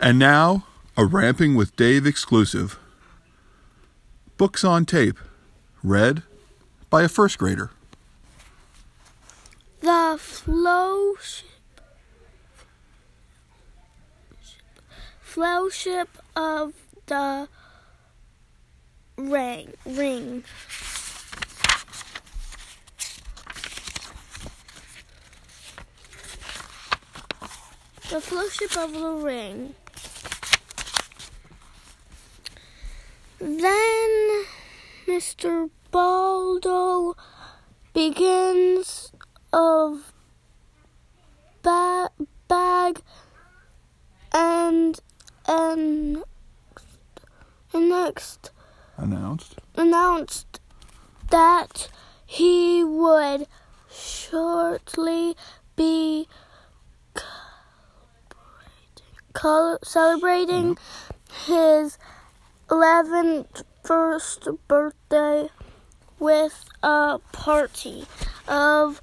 And now, a Ramping with Dave exclusive. Books on tape, read by a first grader. The flow ship, of the ring. Ring. The flow ship of the ring. Then Mr. Baldo begins of ba- bag and and and next Announced. announced that he would shortly be cel- celebrating his 11th first birthday with a party of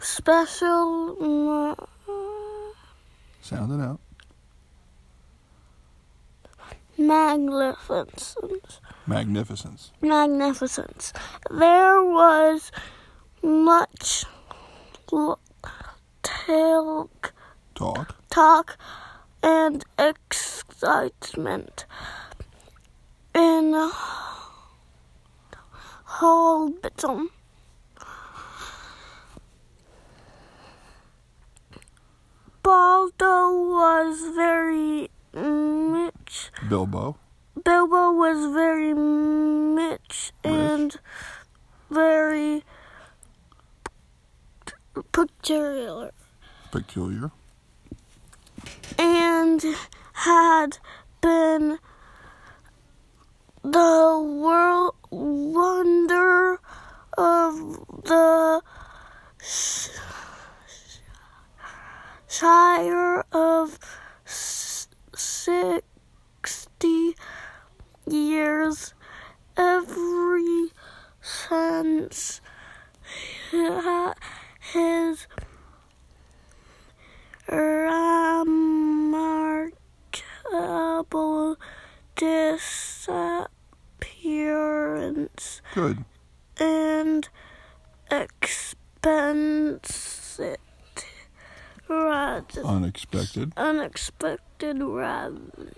special Sound it out. magnificence. Magnificence. magnificence. There was much talk, Talk. talk and excitement in Hobbiton. Baldo was very much Bilbo. Bilbo was very rich and very peculiar Peculiar. And had been the world wonder of the sh- Shire of s- sixty years. Every since his disappearance Good. and expensive rather Unexpected. unexpected rather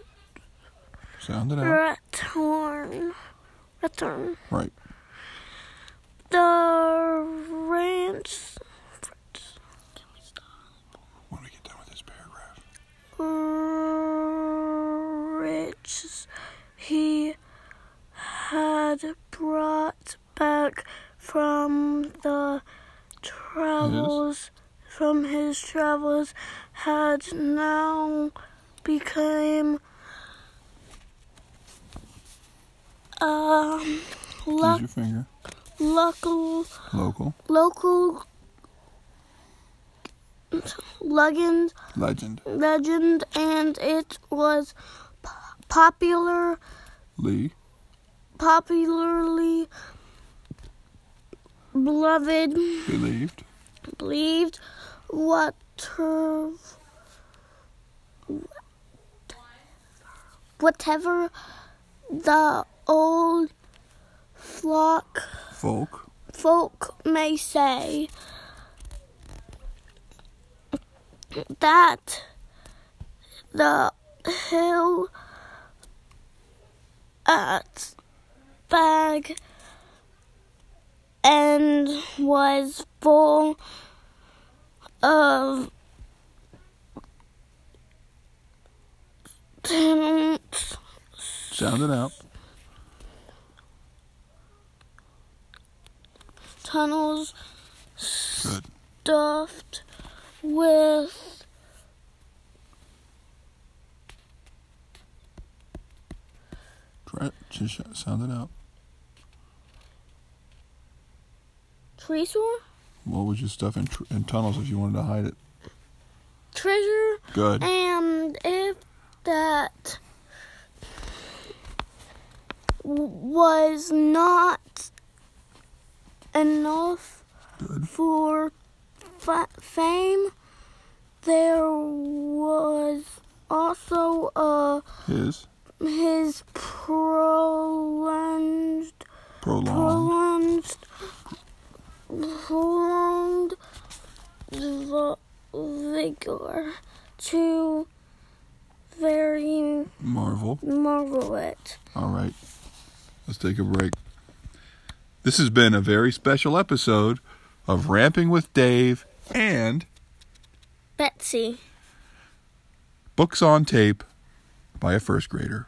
Sound it out. return return Right. the ranch from the travels from his travels had now become um lo- local Local. local legend Legend. legend and it was p- popular Lee. popularly beloved Believed. believed what whatever the old flock Folk. folk may say that the hill at bag and was full of tunnels, Sound it out. tunnels Good. stuffed with Try it. Just sound it out. Treasure, What would you stuff in, tr- in tunnels if you wanted to hide it? treasure, Good. and if that was not enough Good. for fa- fame, there was also a His his prolonged prolonged prolonged prolonged v- vigor to very marvel. marvel it. All right. Let's take a break. This has been a very special episode of Ramping with Dave and Betsy. Books on Tape by a first grader.